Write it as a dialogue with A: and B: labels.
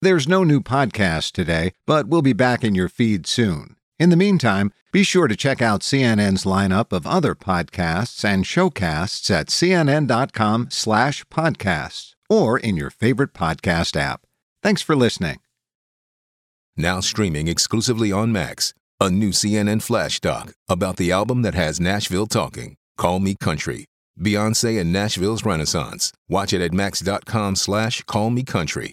A: There's no new podcast today, but we'll be back in your feed soon. In the meantime, be sure to check out CNN's lineup of other podcasts and showcasts at cnn.com/podcasts or in your favorite podcast app. Thanks for listening.
B: Now streaming exclusively on Max, a new CNN flash doc about the album that has Nashville talking. Call Me Country. Beyonce and Nashville's Renaissance. Watch it at max.com slash call me country.